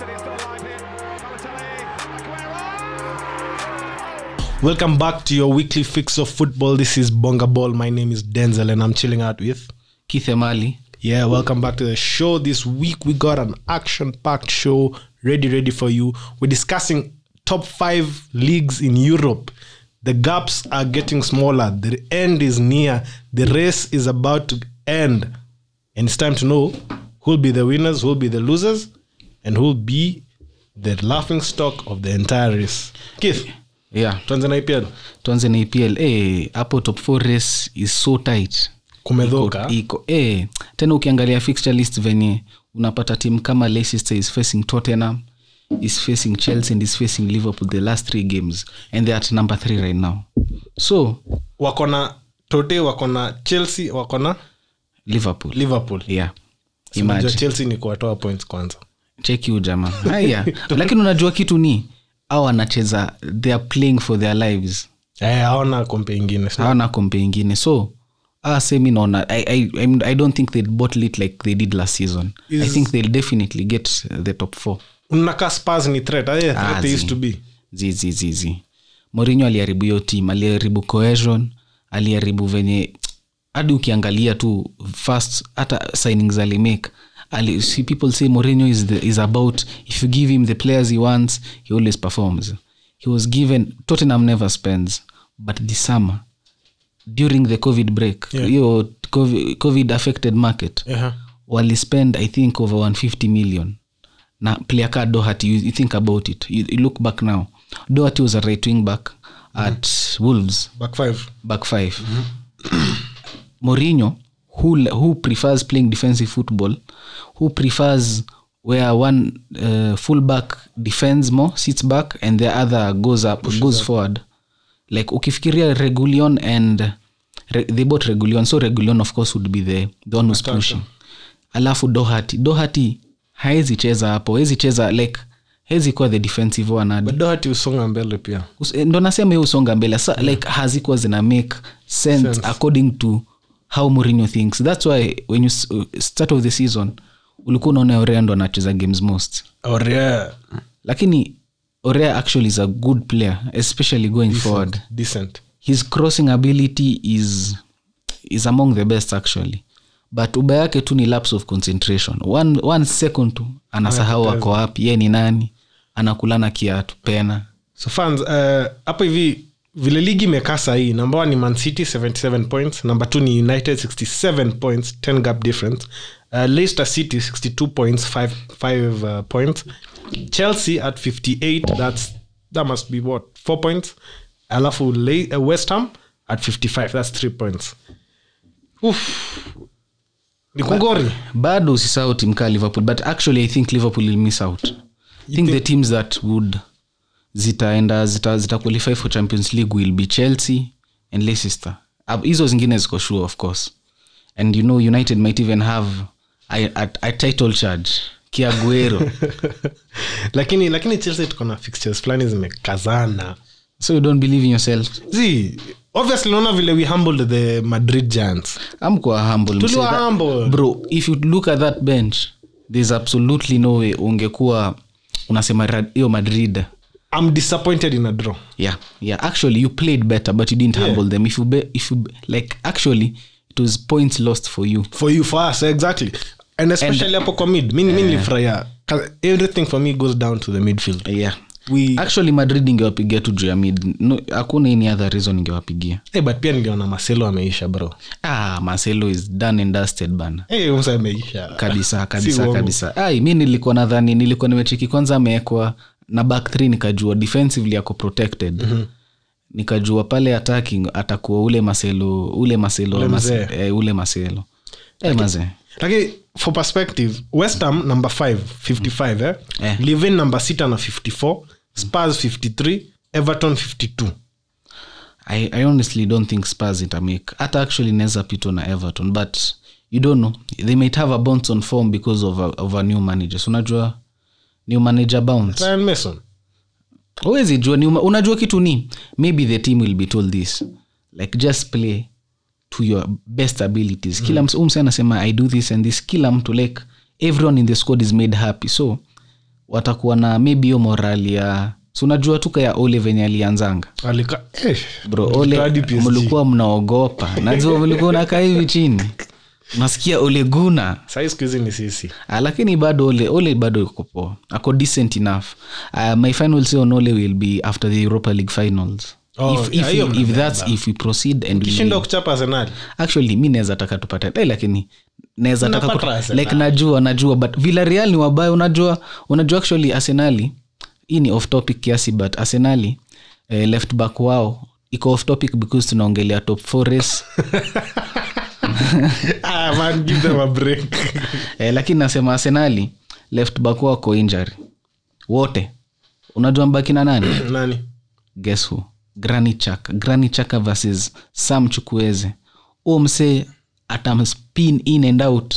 City are still alive here. Balotelli, Aguero! Welcome back to your weekly fix of football. This is Bonga Ball. My name is Denzel, and I'm chilling out with. Keith Emali. Yeah, welcome back to the show. This week we got an action-packed show ready, ready for you. We're discussing top five leagues in Europe. The gaps are getting smaller. The end is near. The race is about to end, and it's time to know who'll be the winners, who'll be the losers, and who'll be the laughing stock of the entire race. Keith, Yeah. tuanze na IPL. tuanze na epl eh, hapo top 4 race is so tight. Kumedhoka. iko, iko. Hey, tena ukiangalia fixture list venye unapata tim kama leicester is facing tottenham is facing chelsea and is facing liverpool the last three games. And they're at number three right now. So wako na tote wako na chelsea wako na liverpool. Liverpool. Yeah. Imagine. Chelsea ni kuwatoa points kwanza cheki ujamaa haya lakini unajua kitu ni au anacheza they are playing for their lives. Eh, haona kompe ingine so, hawana kompe ingine. So ah, semi naona I, I, I'm- i don't think they'd bottle it like they did last season. I think they'll definitely get the top four. Spurs ni threat. Eh, threat Ah, they used to be. Zizizizi morinyo aliharibu hiyo team aliharibu cohesion aliharibu venye hadi ukiangalia tu first hata signings alimake ali, see people say Mourinho is, the, is about if you give him the players he wants he always performs. He was given tottenham never spends but this summer during the covid break Yeah. hiyo COVID, covid affected market. Yeah. walispend i think over 150 million. Na player ka doherty you, you think about it. You, you look back now. Doherty was a right wing back at wolves. Back five. Back five. Mourinho, who who prefers playing defensive football, who prefers where one uh, fullback defends more, sits back, and the other goes up, goes forward. Like ukifikiria Regulion and Re, they bought Regulion, so Regulion of course would be the the one who's pushing. Alafu dohati dohati haezi cheza hapo, hezi cheza like haezi kuwa the defensive one dohati usonga mbele pia eh, ndo nasema hiyo usonga mbele sa, like hazikuwa zina make sense, Sense. according to how Mourinho thinks. Thats why when you uh, start of the season ulikuwa unaona orea ndo anacheza games most. Orea. Lakini orea actually is a good player especially going forward. decent. His crossing ability is is among the best actually. But uba yake tu ni lapse of concentration. One, one second tu anasahau ako wapi ye ni nani anakulana kiatu pena. So fans uh, hapo hivi vile ligi imekaa sahii namba one ni mancity 77 points. Number two ni united 67 points 10 gap difference. Uh, leicester city 62 points 5, 5 uh, points. Chelsea at 58 that's that must be what 4 points? Alafu Le- uh, west ham at 55 that's 3 points. Oof. ni kungori bado usisahau timu kaa liverpool but actually i think liverpool will miss out. I think the teams that would zitaenda zita, zita qualify for champions league will be chelsea and leicester. Hizo zingine ziko sure of course. And you know united might even have a, a, a title charge. Kiaguero lakini lakini chelsea tuko na fixtures fulani zimekazana. So you don't believe in yourself? Zi obviously naona vile we humbled the madrid giants. Amkwa humble. Tuliwa humble. bro if you look at that bench there's absolutely no way ungekuwa unasema hiyo madrid i'm disappointed in a draw. Yeah yeah. Actually you played better but you didn't humble them. If you be, if you be- like actually it was points lost for you. For you for us exactly. And especially hapo kwa mid. Mi nilifurahia. Everything for me goes down to the midfield. Yeah. We actually madrid ingewapigia tu juu ya mid. No, hakuna any other reason ingewapigia hey, but pia ningeona marcelo ameisha bro. Ah marcelo is done and dusted bana. Hey, msa ameisha. Kabisa kabisa si kabisa. Ai mi nilikuwa nadhani nilikuwa nimecheki kwanza amewekwa na back three nikajua defensively ako protected. Mm-hmm. nikajua pale attacking atakuwa ule maselo ule maselo Ule mase, eh, ule maselo eh, mazee lakini for perspective west ham number 5 55 eh? Eh. livin number 6 na 54 spars 53 everton 52 I, i honestly don't think spars itamake. Hata actually naweza pitwa na everton but you don't know. They might have a bounce on form because of a, of a new manager. So unajua new manager bounce ryan mason. Huwezi jua ni uma- unajua kitu ni maybe the team will be told this. Like just play to your best abilities. Kila mse- huyu anasema i do this and this. Kila mtu like everyone in the squad is made happy. So watakuwa na maybe hiyo morali ya si unajua tuka ya ole venye alianzanga? Eh, bro ole mlikuwa mnaogopa. Najua mlikuwa unakaa hivi chini nasikia ole guna. Sahi siku hizi ni sisi. Uh, lakini bado ole ole bado iko poa. Ako decent enough. Uh, my final say on ole will be after the europa league finals. Oh, if, if, hiyo if, if that's if we proceed and kishindo kuchapa arsenali actually mi naweza taka tupate eh, lakini naweza taka Unapata like najua najua but villarreal ni wabaya. Unajua unajua actually arsenali hii ni off topic kiasi but arsenali eh, left back wao iko off topic because tunaongelea top four race ah, man, give them a break. Eh, lakini nasema arsenali left back wako injury. Wote. Unajua mbaki na nani? Nani? Guess who? Granny chaka granny chaka versus sam chukueze u msee atamspin in and out.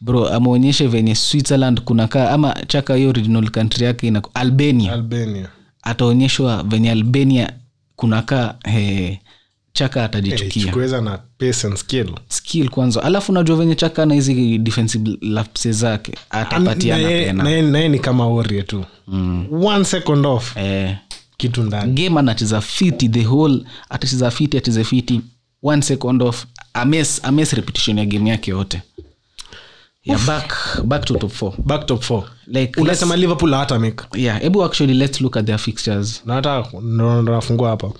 Bro ameonyeshe venye switzerland kunakaa ama chaka hiyo original country yake ina albania. Albania. Ataonyeshwa venye albania kunakaa he, chaka atajichukia. Chukuweza na pace and skill. Skill kwanza. Alafu unajua venye chaka na hizi defensive lapses zake atapatiana Naye- tena. naye naye ni kama orie tu. One second off. Eh, kitu ndani. Game anacheza fiti the whole atacheza fiti acheze fiti one second off. Ames, ames repetition ya game yake yote. Yeah, back, back to top four. Back top four. Like unasema liverpool hata make. Yeah hebu actually let's look at their fixtures. Na hata ndo- ndo nafungua hapa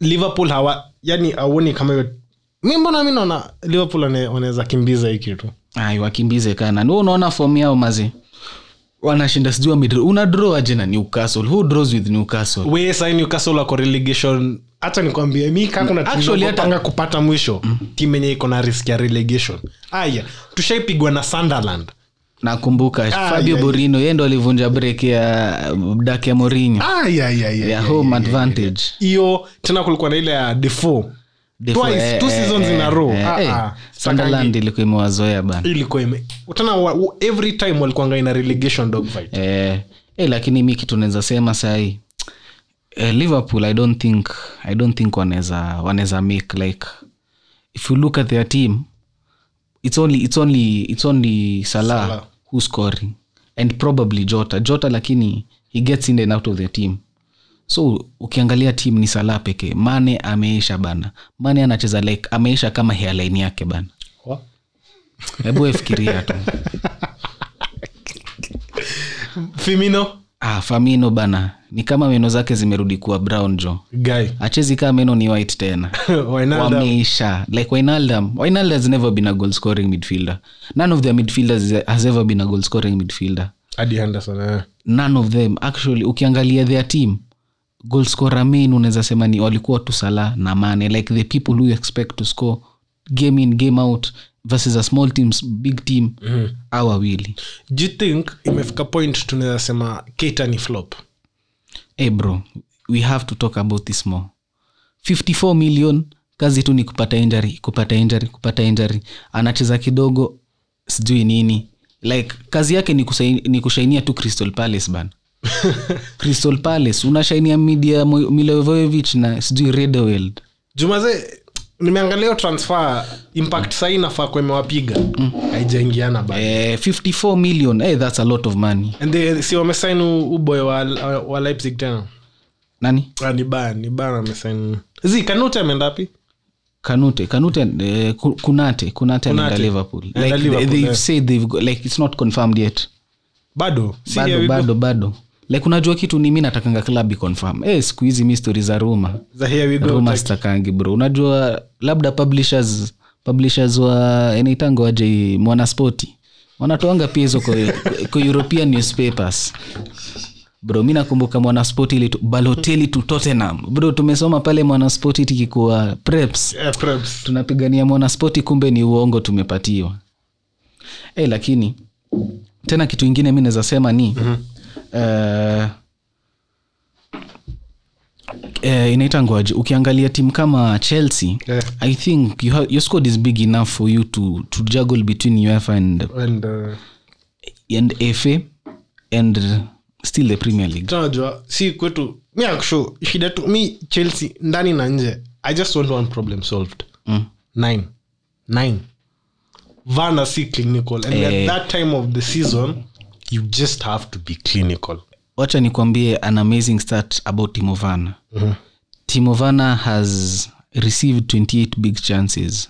liverpool hawa yani auoni kama hiyo mi mbona mi naona liverpool wanaweza kimbiza hii kitu. Ay wakimbize kana. Ni unaona fomu yao mazi. Wanashinda sijui wamedr una draw aje na newcastle? Who draws with newcastle? We sai newcastle ako relegation. Hata nikwambie mi Actually, kupata mwisho timu yenye iko na risk ya relegation. Aya tushaipigwa na sunderland nakumbuka Ah, fabio yeah, borino yeye ndo alivunja brek ya dak ya morinyo ah, yeah, yeah, yeah, ya home yeah, advantage. hiyo tena kulikuwa na ile ya defo eh, two eh, seasons in a eh, row. Ah, ah. Sunderland ilikuwa imewazoea every time walikuanga ina relegation dogfight. Eh, eh, lakini mi kitu naweza sema sahii eh, liverpool i don't think i don't think wanaweza wanaweza make like if you look at their team it's only it's only it's only salah, Salah. who's scoring. And probably jota. Jota lakini he gets in and out of the team. So ukiangalia team ni salah pekee. Mane ameisha bana. Mane anacheza like ameisha kama hairline yake bana. Hebu we tu. Fimino ah, famino bana ni kama meno zake zimerudi kuwa brown jo guy. Achezi kaa meno ni white tena. Wameisha. Like wainaldam Wijnaldum has never been a goal scoring midfielder. None of their midfielders has ever been a goal scoring midfielder. Adi henderson eh. none of them. Actually ukiangalia their team goal scorer main unaweza sema ni walikuwa tu sala na mane. Like the people who expect to score game in game out versus a small teams big team mm-hmm. au wawili do you think imefika point tunaweza sema kata ni flop hey bro we have to talk about this more. 54 million kazi tu ni kupata injury kupata injury kupata injury. Anacheza kidogo sijui nini. Like kazi yake ni, ni kushainia tu crystal palace bana. Crystal palace unashainia midia milovoevich na sijui redoweld jumaze nimeangalia transfer impact sai nafaa kwa imewapiga. Haijaingiana bado. Eh, 54 million hey, that's a lot of money. And they, si wamesain uboy wa, wa leipzig tena? Nani? Ah, ni baya amesain zi kanute ameendapi kanute kanute eh, kunate kunate ameenda liverpool. Like Liverpool, they, they've yeah. said they've got, like it's not confirmed yet. Bado? Bado bado bado like unajua kitu ni mi natakanga club iconfirm eh siku hizi mi stori za ruma. Ruma sitakangi bro. Unajua labda publishers publishers wa enaitango waje mwanaspoti wanatoanga pia hizo kwa european newspapers. Bro mi nakumbuka mwanaspoti ili baloteli tu tottenham. Bro tumesoma pale mwanaspoti tikikuwa preps. Yeah, preps. tunapigania mwanaspoti kumbe ni uongo tumepatiwa. E, lakini tena kitu ingine mi naweza sema ni mm-hmm. Uh, uh, inaitangwaje ukiangalia timu kama chelsea Yeah. i think you have, your squad is big enough for you to, to juggle between uefa and, and uh, and fa and still the premier league tunajua si kwetu mi akshu shida tu mi chelsea ndani na nje i just want one problem solved mm. nine nine vana si clinical and Eh. at that time of the season you just have to be clinical. Wacha nikwambie an amazing start about timovana. Mm-hmm. timovana has received 28 big chances.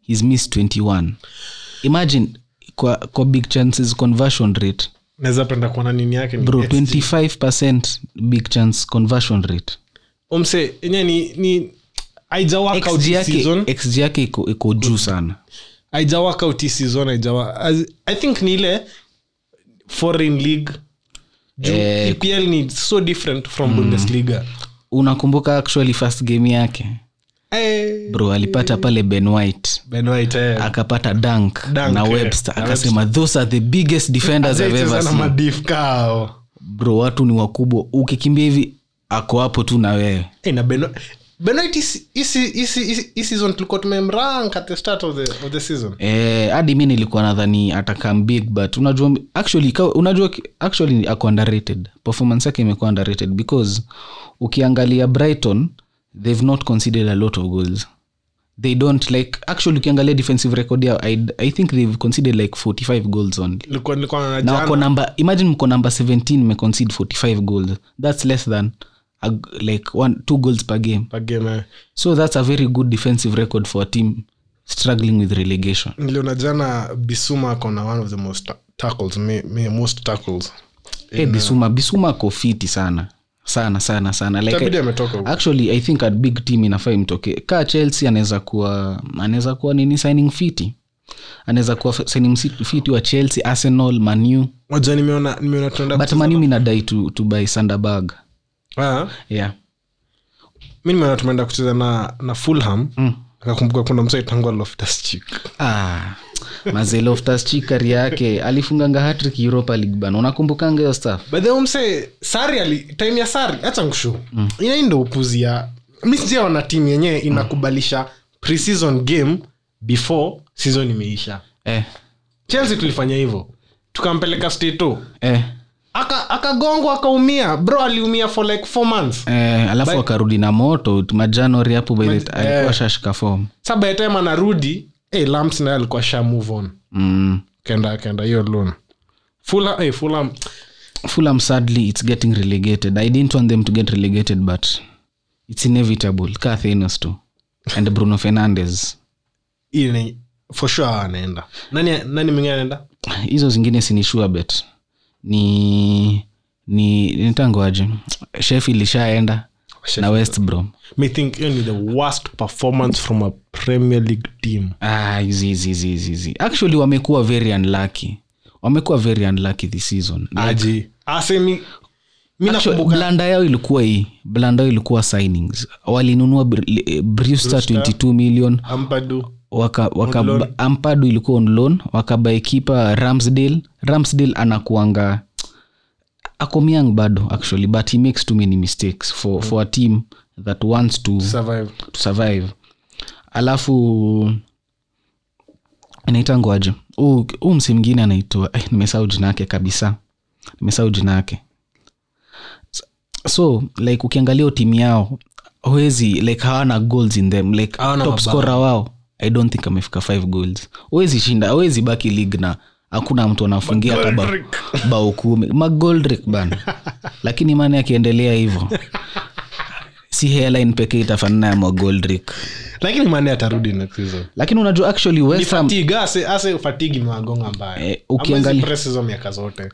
He's missed 21 imagine kwa, kwa big chances conversion rate. Naweza penda kuona nini yake? Ni bro XG. 25 big chance conversion rate. Omse enye ni, ni aija work out xg hii yake, iko, juu sana. Aija work out hii season aijawa i think ni ile foreign league. Juu Eh, epl ni so different from bundesliga. Unakumbuka actually first game yake? Hey. bro alipata pale ben white. Ben White, yeah. akapata dunk, Dunk, na eh, webster. Akasema those are the biggest defenders I've ever seen. bro watu ni wakubwa. Ukikimbia hivi ako hapo tu na wewe. Hey, na Ben- Ben White hii- hii hii- hii- hii season tulikuwa tumemrank start of the, of the season. Eh, hadi mi nilikuwa nadhani atakam big but unajua actually unajua actually ako underrated. Performance yake imekuwa underrated because ukiangalia brighton they've not considered a lot of goals. They don't like actually ukiangalia defensive record yao I, i think they've considered like 45 goals only. Na wako number imagine mko number 17 mmeconcede 45 goals. That's less than a, like one, two goals per game. Per game, eh. so that's a very good defensive record for a team struggling with relegation. Niliona jana bisuma akona one of the most tackles me, me, most tackles hey, bisuma bisuma ako fiti sana. Sana sana sana. Like I, actually i think a big team inafaa imtoke. Ka chelsea anaweza kuwa anaweza kuwa nini signing fiti? Anaweza kuwa signing si- fiti wa chelsea arsenal manu nimeona nimeona but manu minadai to, to buy sanderberg Ah, yeah. Mi nimeona tumeenda kucheza na na fulham. Mm. akakumbuka kuna msaitangwa loftaschik ah, mazeloftas chikari yake. Alifunganga hatrik europa league bana. Unakumbukanga hiyo staff then mse sari ali time ya sari hacha nkushu mm. inaindo upuzi ya mi wana timu yenyewe inakubalisha preseason game before season imeisha. Eh, chelsea tulifanya hivyo tukampeleka stato eh, Aka- akaumia. Bro aliumia for like four months. Eh, alafu akarudi na moto. Majanuari hapo by the alikuwa eh. shashika form. sa by time anarudi hey, lamps naye alikuwa sha move on. Mm. kenda kenda hiyo loan. Fulham, hey, Fulham, fulam sadly it's getting relegated. I didn't want them to get relegated but it's inevitable. Ka to and bruno fernandez for sure anaenda. Nani nani mwingine anaenda? Hizo zingine sinishua bet ni ni nitangoaje? Sheffield ilishaenda na west brom. Think the worst performance from a premier league team. Ah, actually wamekuwa very unlucky. Wamekuwa very unlucky this season. Aji asemi Actually, blanda yao ilikuwa hii. Blanda yao ilikuwa signings. Walinunua Br- brewster 22 million. Ampadu waka, waka ba- ampadu ilikuwa on loan. Wakabae kipa ramsdale. Ramsdale anakuanga akomiang bado actually but he makes too many mistakes for, for a team that wants to, survive. to survive. Alafu anaitangwaje huu msi mngine anaitwa eh, nimesau jina yake kabisa. Nimesau jina yake. So like ukiangalia timu yao huwezi like hawana goals in them like top scorer wao i don't think amefika five goals. Huwezi shinda huwezi baki league na hakuna mtu anafungia hata bao- bao kumi. Magoldrick bana. Lakini mane akiendelea hivyo si hairline pekee itafanana ya magoldrick. Lakini mane atarudi next season. Lakini unajua actually ni West Ham- fatigue ase ase fatigue mbaya. Eh, ukiangalia- miaka zote.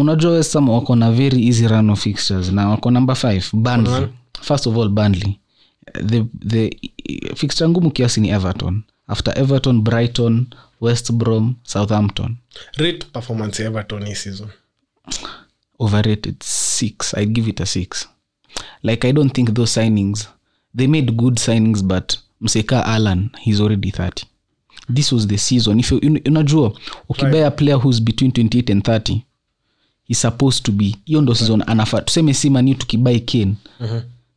Unajua westham wako na very easy run of fixtures na wako number 5 Burnley. first of all Burnley. The, the fixture ngumu kiasi ni everton. After everton brighton west brom southampton. Rate performance ya everton hii season? Overrated six. I'd give it a six. Like i don't think those signings they made good signings but mseka alan he's already 30 this was the season. If you, un- unajua ukibaya a player who's between 28 and 30 he's supposed to be hiyo ndo season anafaa tuseme si mani tukibai kane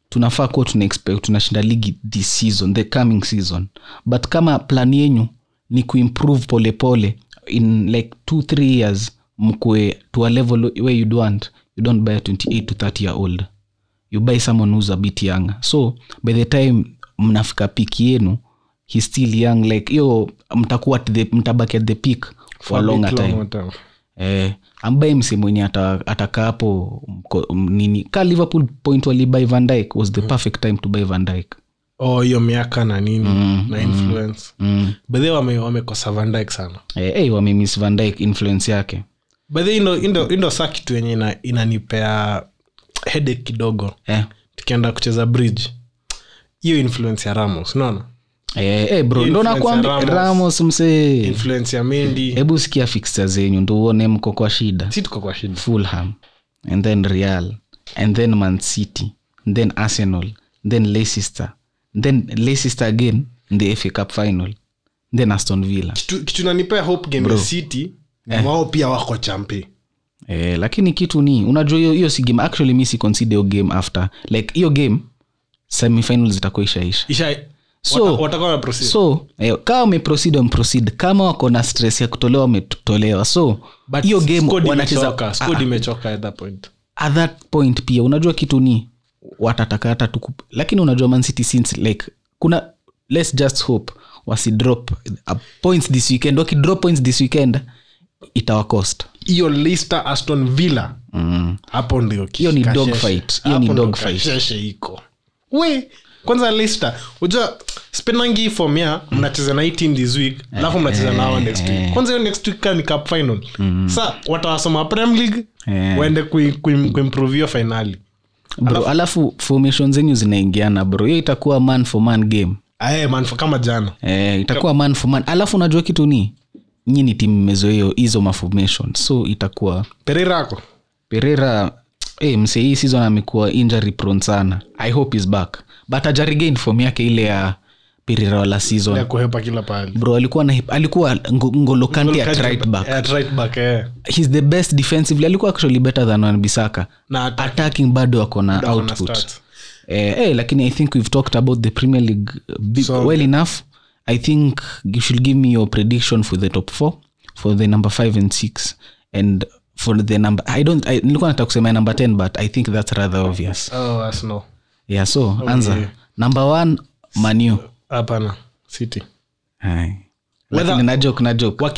tunafaa kuwa tuna expect tunashinda ligi this season the coming season. But kama plan yenyu ni kuimprove polepole in like two three years mkwe to a level where you'd want you don't buy a 28 to 30 year old. You buy someone who's a bit younger. So by the time mnafika piki yenu he's still young like hiyo mtakuwa the- mtabaki at the peak for a longer time. Long time. Eh, ambaye mse mwenye ata- atakaa hapo mko- m- nini ka liverpool point walibai van dyke was the perfect time to buy van Dijk. oh hiyo miaka na nini na influence. mm. bedhe wame, wamekosa Van dyke sana. Eh, eh, wamemiss van dyke influence yake. Bedhe indo, indo, indo saa kitu yenye ina, inanipea headache kidogo. Eh. tukienda kucheza bridge. Hiyo influence ya ramos unaona Eh, eh, bro ndo nakwambia Ramos. ramos msee. Influence ya mendi hebu sikia fixture zenyu ndo uone mko kwa shida. Fulham and then real. And then man city. And then arsenal. Then leicester. Then leicester again in the fa cup final. Then aston villa. Kitu, kitu nanipea hope game ya city wao pia wako champe. Eh, lakini kitu ni unajua hiyo hiyo si game. Actually mi si consider hiyo game after. Like hiyo game semifinal zitakuwa ishaisha. Isha So- so eh, kama wameproceed wameproceed kama wako na stress ya kutolewa wametolewa. So hiyo game wanacheza imechoka, Ah, ah, at that point. At that point pia unajua kitu ni watataka hata tuku lakini unajua mancity since like kuna let's just hope wasidrop uh, points this weekend. Wakidrop points this weekend itawacost hiyo lister aston villa hapo ndio Hiyo ni dog fight Hiyo ni dog fight iko. We kwanza Leicester unajua spenangi hii form ya mnacheza na hii team this week alafu mnacheza na hao next week. Kwanza hiyo next week kani cup final. Sa watawasoma prem league Eh. waende kui- kui- kuimprove hiyo finali. Bro alafu formation zenyu zinaingiana bro. Hiyo itakuwa man for man game. Aye man kama jana. E, itakuwa man for man. Alafu unajua kitu ni nyi ni timu mmezoeo hizo maformation so itakuwa perera ako? Perera hey, mse hii season amekuwa injury prone sana. I hope is back but ajarigain fom yake ile ya perera wala season. Kuhepa kila pahali. Bro alikuwa na alikuwa ngo- at right back. At right back eh. he's the best defensively. Alikuwa actually better than wanbisaka na attacking. Bado ako na output. eh, eh, lakini i think we've talked about the premier league big, So- well enough. I think you should give me your prediction for the top four for the number five and six and for the number i don't nilikuwa nataka kusema number 10 but i think that's rather obvious. Oh, Arsenal. Yeah so anza. Number one manu hapana city. Lakini na joke na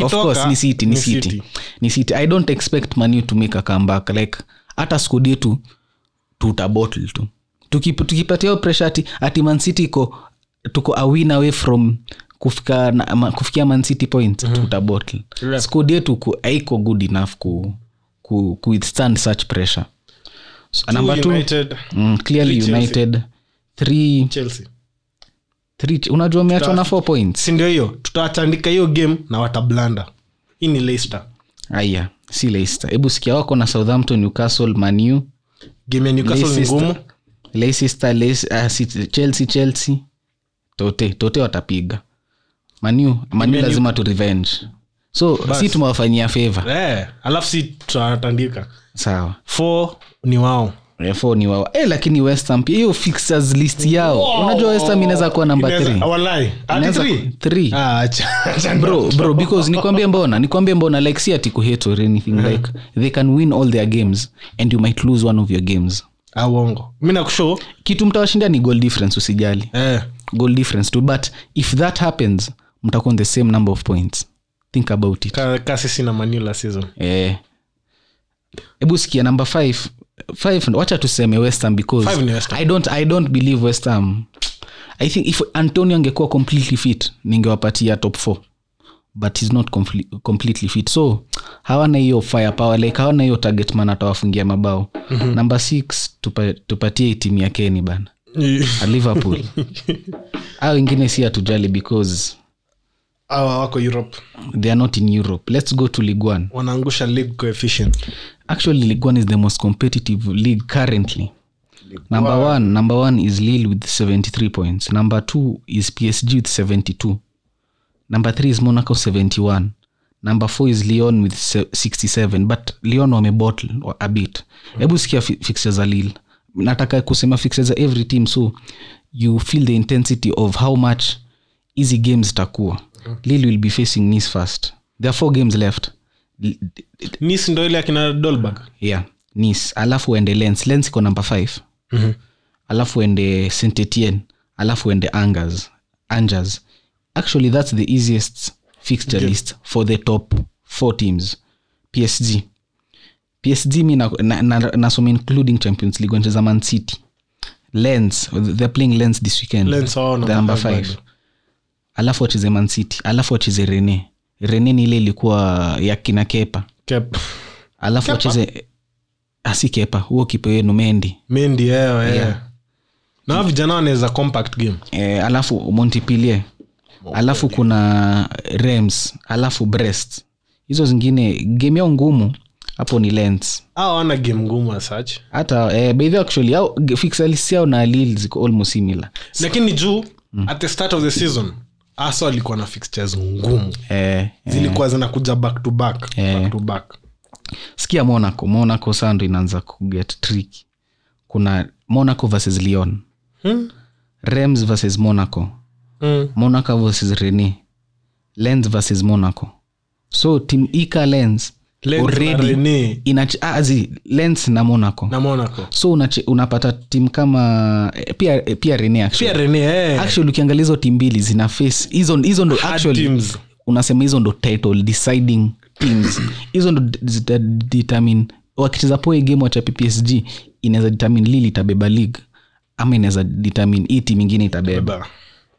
of course ni city ni city. City. ni city. I don't expect manu to make a comeback. Like hata skudi yetu tutabottle tu. Tukip- tukipatia hiyo pressure ati, ati man city iko tuko awin away from kufika na, ma, kufikia man city point mm-hmm. tutabottle Yeah. skudi yetu ku- haiko good enough ku, ku, ku withstand such pressure so, number two United, mm, clearly Three united three, Chelsea. three, unajua umeachwa na four points. Sindio hiyo? Tutawatandika hiyo game na watablanda hii ni Leicester. aya si leicester. Hebu sikia wako na southampton newcastle manu game ya newcastle ngumu. Leicester Leic- uh, chelsea chelsea. Tote tote watapiga. Manu manu lazima tu revenge so si tumewafanyia favor. Eh, alafu si tunatandika. Sawa. Four ni wao. Therefore ni wao. Eh, lakini westham pia hiyo fixers list yao. Unajua westham inaweza kuwa namba 3 walai. Ati Inaweza three? ku- three. Ah, acha bro bro because nikwambie mbona nikwambie mbona like si ati kuhate or anything like they can win all their games and you might lose one of your games. Awongo mi nakusho kitu mtawashindia ni goal difference usijali. Eh, goal difference too but if that happens mtakuwa on the same number of points think about it. Na season. Eh. Hebu sikia number five. Five wacha tuseme westham because Five ni West Ham. i don't i don't believe westham i think if antonio angekuwa completely fit ningewapatia top four. But he's not comple- completely fit. So hawana hiyo firepower like hawana hiyo target man atawafungia mabao. Mm-hmm. number six tupa, tupatie timu ya keni bana. Liverpool. A wengine si hatujali because awa wako europe. They are not in europe. Let's go to league one. Wanaangusha league coefficient. Actually league one is the most competitive league currently. Number one. number one is lille with 73 points. Number two is psg with 72 number three is monaco 71 number four is leon with se- 67 but leon wamebottle a bit. Hebu sikia fi- fixtures za lille. Nataka kusema fixtures za every team so you feel the intensity of how much easy games zitakuwa lille will be facing nice first. There are four games left. Nice ndo ile akina dolberg? Yeah nice. Alafu uende lens. Lens iko number five. Mhm. alafu uende saint etienne. Alafu uende angers. Angers. Actually that's the easiest fixture list for the top four teams. Psg psg mi nasoma na, na, na including champions league wanacheza man city. Lens they're playing lens this weekend. Lens, oh, the number five. bado. Alafu wacheze mancity alafu wacheze rene? Rene ni ile ilikuwa ya kina kepa. Kep. alafu Kepa? wacheze asi kepa huo kipe wenu mendi mendi ewe Yeah. na vijana wanaweza compact game. E, alafu montipilie alafu kuna rems alafu brest. Hizo zingine game yao ngumu hapo ni lens. Wana game ngumu such. Hata eh, by the actually au fixalis yao na lil ziko almost similar. Lakini juu at the start of the season asa walikuwa na fixtures ngumu. Eh, eh, zilikuwa zinakuja back to back, Eh. back to back. Sikia monaco. Monaco saa ndo inaanza kuget trick kuna monaco versus leon Hmm? rems versus monaco. Mm. monaco versus rene lens versus monaco. So tim ika lens already Rennes inach- ah, lens na monaco. Na monaco. So unache, unapata tim kama eh, pia, eh, pia rene actually. pia rene eh. actually ukiangalia hizo tim mbili zina face hizo hizo ndo Hard actually teams. unasema hizo ndo title deciding teams. Hizo ndo zita determine wakicheza poe game wachape psg inaweza determine lili itabeba league ama inaweza determine hii tim ingine itabeba. Beba.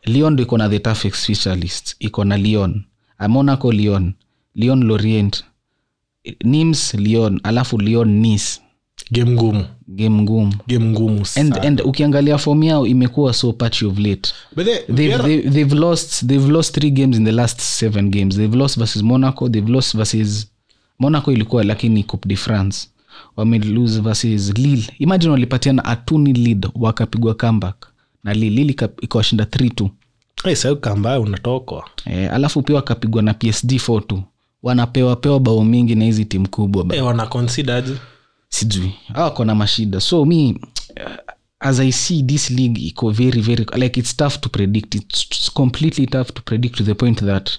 leon ndo iko na the toughest fixture iko na leon Ah, monaco leon leon lorient nims lyon alafu lyon nis game ngumu. Game ngumu. Game ngumu and, and ukiangalia form yao imekuwa so patchy of late. But they- they've, they, they've lost they've lost three games in the last seven games. They've lost versus monaco they've lost versus monaco ilikuwa lakini coupe de france. Wamelose versus lille. Imagine walipatiana atuni lead wakapigwa comeback. Na lille lille ikawashinda 3 Eh, sasa kamba unatokwa. E, alafu pia wakapigwa na psd 4 wanapewa pewa bao mingi na hizi timu kubwa ba- eh, wana sijui. Awako na mashida. So mi as i see this league iko very very like it's tough to predict. It's completely tough to predict to the point that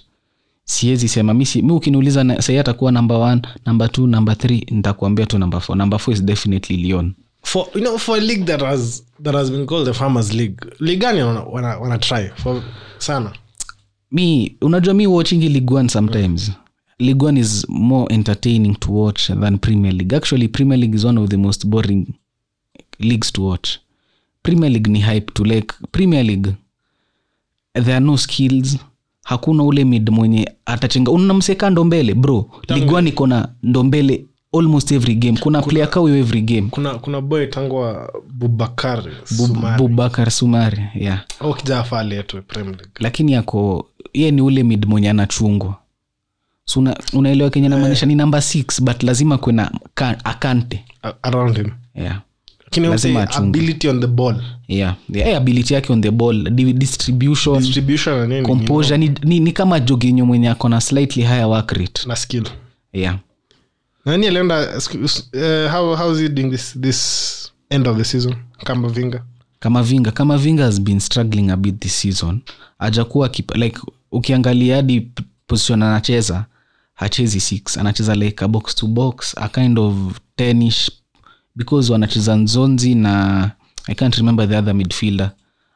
siwezi sema. Mi, mi ukiniuliza na- sahi atakuwa number one number two number three nitakuambia tu number four. Number four is definitely leon for you know for a league that has that has been called the farmers league ligani wana, wana, wana try? For sana. Mi unajua mi watchingi league one sometimes league one is more entertaining to watch than premier league. Actually premier league is one of the most boring leagues to watch. Premier league ni hype to like premier league there are no skills. Hakuna ule mid mwenye atachenga. Unamseka ndombele bro. League one iko na ndombele almost every game. Kuna, player kauyo every game. kuna kuna boy tangwa bubakar Bu- Sumari. bubakar sumari yeah. Au kijaa faa aletwe lakini yako ye ni ule mid mwenye anachungwa so una, unaelewa kenye namaanisha? Ni namba 6 but lazima kwena akante. Around him. Yeah. Lazima lazima ability on the ball. Yeah. Yeah, ability yake on the ball distribution distribution nini composure ni, ni, ni kama joginyo mwenye ako na slightly higher work rate. Na skill. Yeah. nani alienda uh, how, how is he doing this this end of the season? Kama vinga. Kama vinga kama vinga has been struggling a bit this season ajakuwa like ukiangalia hadi position anacheza hachezi six anacheza like a box to box a kind of tenish because wanacheza nzonzi na i can't remember the other midfielder.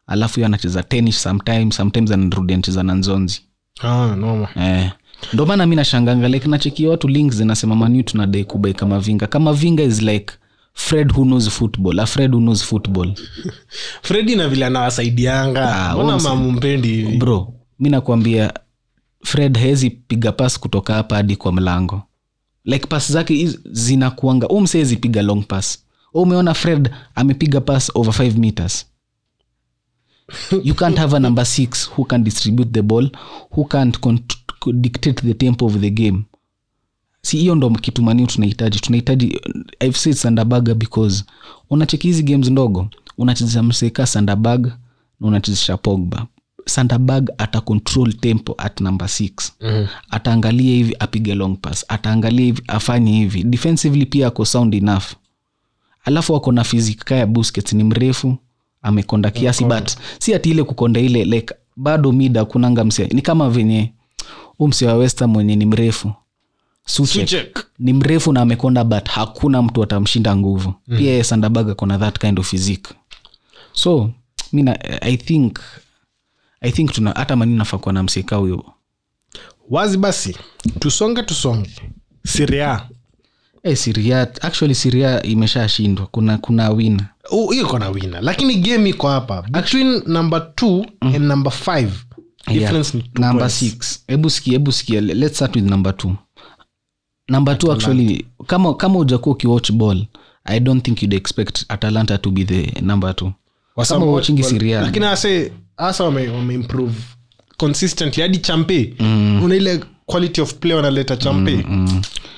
Alafu hiyo anacheza tenish sometimes sometimes anarudi anacheza na nzonzi. Ah, no. eh. ndo maana mi nashanganga like nachekia watu link zinasema manu tunadai kubai kama vinga. Kama vinga is like fred who knows football? A fred who knows football? Fredi na vile anawasaidianga. Ah, mbona mamumpendi hivi? Bro mi nakwambia fred hawezi piga pas kutoka hapa hadi kwa mlango. Like pas zake zinakuanga. U msewezi piga long pass. U umeona fred amepiga pass over 5 meters. You can't have a number six who can distribute the ball who can't dictate the tempo of the game. Si hiyo ndo kitu maniu tunahitaji. Tunahitaji i've said sandabaga because unacheki hizi games ndogo unachezesha mseka sandabag na unachezesha pogba sandabag ata control tempo at number six. Mm. ataangalia hivi apige long pass. Ataangalia hivi afanye hivi. Defensively pia ako sound enough. Alafu ako na fizika ya busquets ni mrefu amekonda kiasi but si ati ile kukonda ile like bado mida kunanga mse. Ni kama venye huu mse wa westa mwenye ni mrefu. Suchek. Suchek. ni mrefu na amekonda but hakuna mtu atamshinda nguvu. Mm. pia yeye sandabag akona that kind of physique. So mina i think i think tuna hata mani nafaa kuwa na msika huyo. Wazi basi tusonge tusonge. Siria eh, siria actually siria imeshashindwa. Kuna kuna wina Oh, iko na wina lakini game iko hapa. Between number two and number five difference yeah. number six. Hebu sikia hebu sikia. Let's start with number two. Number two actually kama kama ujakuwa ukiwatch ball i don't think you'd expect atalanta to be the number two. Wasama watchingi siria lakini ase hasa wame, wame consistently hadi champe. Una ile quality of play wanaleta champe.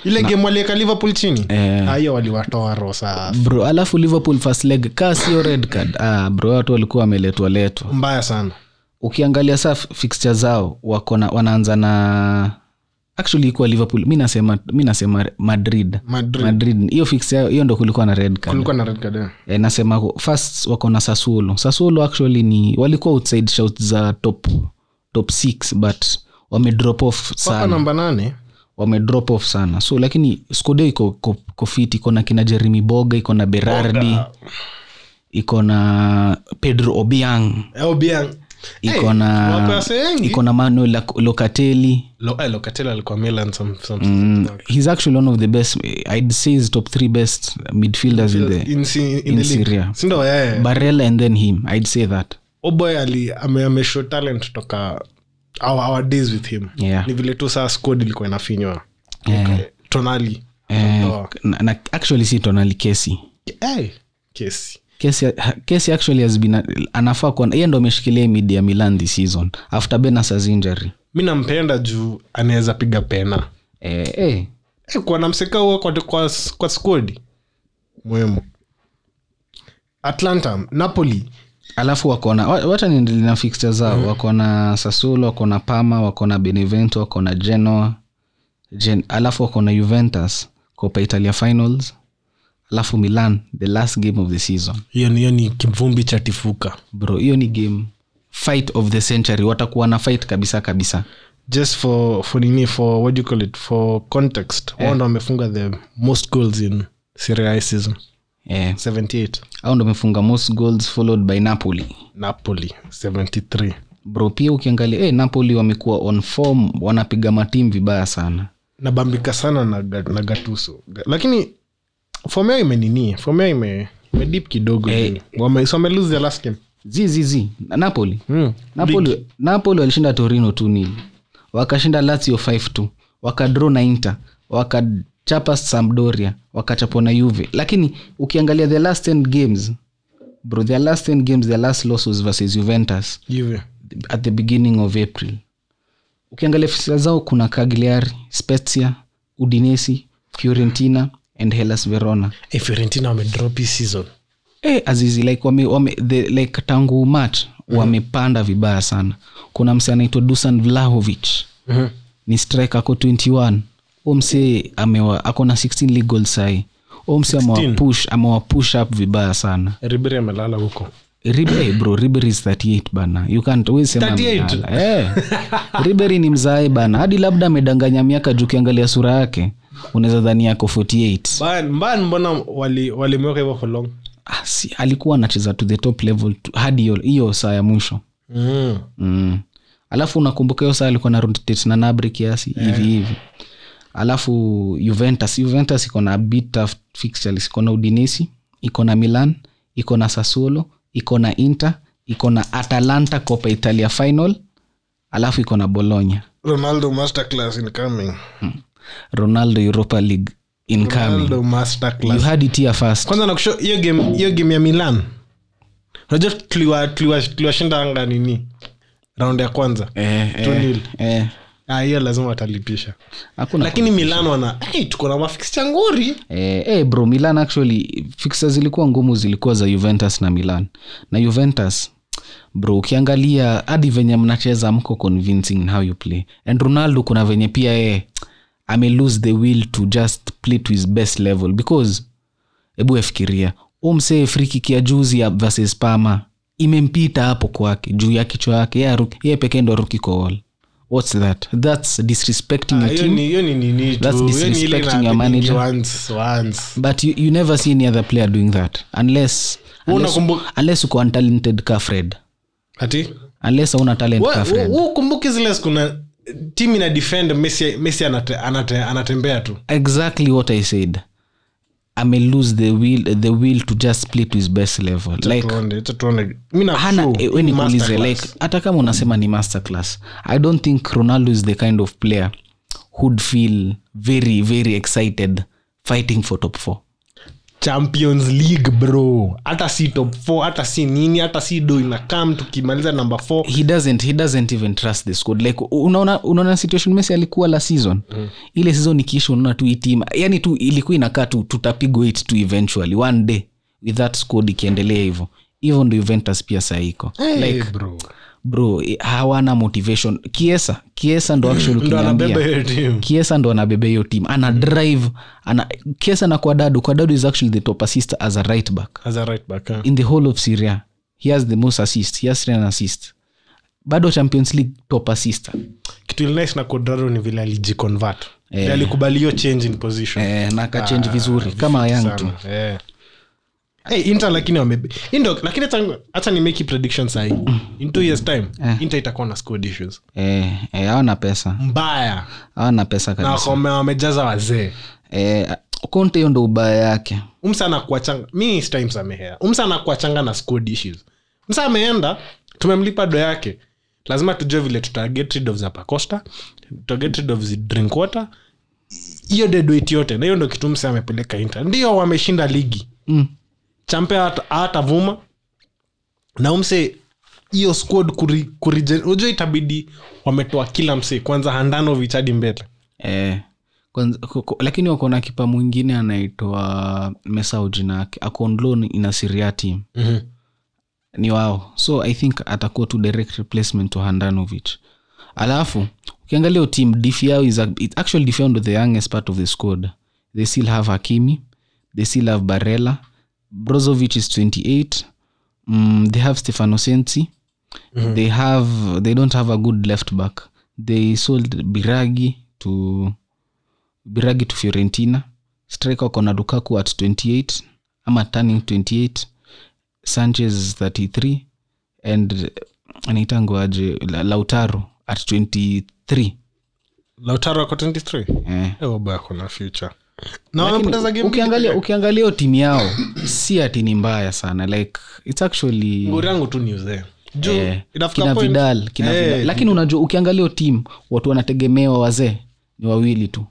Ile game walieka liverpool chini? Eh. Ah, hiyo waliwatoa rosabro alafu liverpool first leg kaa sio red card. Ah, bro watu walikuwa wameletwa letwa. Mbaya sana. Ukiangalia saa fixture zao wakona wanaanza na actually ikuwa liverpool. Mi nasema mi nasema madrid. Madrid. Madrid. Hiyo fix hiyo ndo kulikuwa na red card. Kulikuwa na red card eh. e, nasema first wako na sasuolo sasuolo actually ni walikuwa outside shout za top top six but wamedrop off sana. namba nane. Wamedrop off sana. So lakini skodo iko ko- ko fit iko na kina jeremy boga iko na berardi iko na pedro obiang. Eh, Obiang. Iko Eh, na iko na manuel locatelli. Lo- eh, Locatelli alikuwa Milan some- some- mm, he's actually one of the best i'd say his top three best midfielders in the in, in, in the. Syria. sindo yeah. barella and then him i'd say that. Oboy ali ame, talent toka our, our days with him. Yeah. Ni vile tu saa squad ilikuwa inafinywa. Eh, tonali. Eh, na, na actually si tonali kesi hey, kesi kesi kesi actually has been anafaa kuwa yeye ndo ameshikilia mid ya milan this season after benasas injury. Mi nampenda juu anaweza piga pena. Eh, eh. hey, kuwa namseka huo kwa, kwa, kwa skodi muhimu. Atlanta napoli. Alafu wakona wa- wacha niendelee na fixture zao. Mm. wakona sasulo wakona pama wakona benevento wakona genoa Gen, alafu wakona juventus copa italia finals alafu milan the last game of the season. Hiyo ni- hiyo ni kivumbi cha tifuka. Bro hiyo ni game fight of the century. Watakuwa na fight kabisa kabisa. Just for for nini? For what do you call it? For context yeah. wamefunga the most goals in Serie A season. Eh, 78 au ndo amefunga most goals followed by napoli. Napoli 73 bro pia ukiangalia hey, napoli wamekuwa on form wanapiga matim vibaya sana. Nabambika sana na, na gatuso lakini fomeo imenini fomea ime imedip kidogo hey. wame, so wame the last game. Zzz napoli. Mm. napoli napoli walishinda torino tu nil. Wakashinda lazio 5 wakadro na inter wakachapa sampdoria. Wakachapwa na uve lakini ukiangalia the last 10 games bro their last 10 games their last losses versus juventus Juve. at the beginning of april. Ukiangalia fisa zao kuna kagliari spezia udinesi fiorentina and hellas verona. Hey, fiorentina wamedrop hii season. Hey, azizi like wame, wame, the, like tangu match wamepanda vibaya sana. Kuna mse anaitwa dusan vlahovic. Mhm. ni strike ako 21 u mse ako na 16 league goals sahi u mse amewapush amewapush up vibaya sana. Ribery amelala huko. Ribery, bro Ribery is 38 bana. You can't always sema 38? eh. Ribery ni mzae bana. Hadi labda amedanganya miaka juu kiangalia sura yake unaweza dhani yako 48 Bayern- Bayern mbona wali- walimweka hivyo for long? Ah, si, alikuwa anacheza to the top level hadi hiyo- saa ya mwisho. Mm. mm. alafu unakumbuka hiyo saa alikuwa na rotate na nabri kiasi hivi hivi. Alafu juventus juventus iko na bit fixtures iko na udinisi iko na milan iko na sasulo iko na inter iko na atalanta copa italia final alafu iko na bologna. Ronaldo masterclass incoming ronaldo europa league incoming ronaldo you masterclass. Had it here first. Kwanza nakusho hiyo game hiyo game ya milan. Unajua tuliwa- tuliwa- tuliwashinda anga nini? Raundi ya kwanza. Eh, eh, eh. Ah, hiyo lazima watalipisha. Hakuna lakini milan wana hey, tuko na mafiksi nguri. Eh, eh, bro milan actually fixes zilikuwa ngumu zilikuwa za juventus na milan. Na juventus bro ukiangalia hadi venye mnacheza mko convincing in how you play. And ronaldo kuna venye pia yeye ame lose the will to just play to his best level because hebu afikiria u msee frikiki ya juzi ya versus pama imempita hapo kwake juu ya kichwa yake yeye aru- pekee ndo aruki kool what's that? That's disrespecting your team? tu? That's disrespecting your manager. once once. But you, you never see any other player doing that. Unless unless, kumbu... unless uko untalented ka fred ati? Unless auna talent ka fred ukumbuki zile siku team ina defend messi, messi anate, anate, anatembea tu. Exactly what i said. Ame lose the will the will to just play to his best level. Like sure, eh, like hata kama unasema ni masterclass i don't think ronaldo is the kind of player who'd feel very very excited fighting for top four champions league bro. Hata si top 4 hata si nini hata si do inakam tukimaliza number 4 he doesn't he doesn't even trust the squad. Like unaona unaona situation messi alikuwa la season? Mm. ile season ikiisha unaona tu hii team yani tu ilikuwa inakaa tu tutapigwa it tu eventually one day with that squad ikiendelea hivyo. Hivyo ndo juventus pia saiko like bro bro hawana motivation. Kiesa kiesa ndo kiesa ndo anabeba hiyo team. Ana drive ana kiesa na kwadadu kwadadu is actually the top assist as a right back. As a right back yeah. in the whole of syria he has the most assist he has 10 assist bado champions league top assist. Kitu ili na kodraro ni vile alijiconvert. Eh. alikubali hiyo change in position. Eh, na akachange vizuri kama yang tu. Eh. Hey, inter lakini wame Indo, lakini hata ni make prediction sahi in two years time inter itakuwa na squad issues. Eh, eh, hawana pesa. Mbaya. Hawana pesa kabisa. wame- wamejaza wazee. Eh, konte hiyo ndo ubaya yake. Umsa anakuachanga mi time umsa anakuachanga na squad issues. Msa ameenda tumemlipa do yake. Lazima tujue vile tutaget rid of zapacosta tutaget rid of drink water. Hiyo deadweight yote na hiyo ndo kitu msa amepeleka inter. Ndio wameshinda ligi. Mm. Champe atavuma na umse hiyo squad kuri, kuri, unajua itabidi wametoa kila mse kwanza handano vichadi mbele. Eh, kwanza, ko- lakini wako na kipa mwingine anaitwa jina akonlon ina siria team. Mm-hmm. ni wao. So i think atakuwa tu direct replacement to handanovich alafu ukiangalia team dif yao is a, it actually dif yao ndo the youngest part of the squad. They still have hakimi they still have barella brozovic is 28 mm, they have stefano sensi. Mm-hmm. they have they don't have a good left back. They sold biragi to biragi to fiorentina. Striker wako na lukaku at 28 ama turning 28 sanchez 33 and anaitangoaje La- lautaro at 23 lautaro ako 23 eh. ewoba ako na future Lakini ukiangalia ukiangalia hiyo timu yao si ati ni mbaya sana. Like its actually ngori yangu tu ni uzee juu eh, kina point- vidal kina Eh, vidal. Lakini unajua ukiangalia hiyo team watu wanategemewa wazee. Ni wawili tu.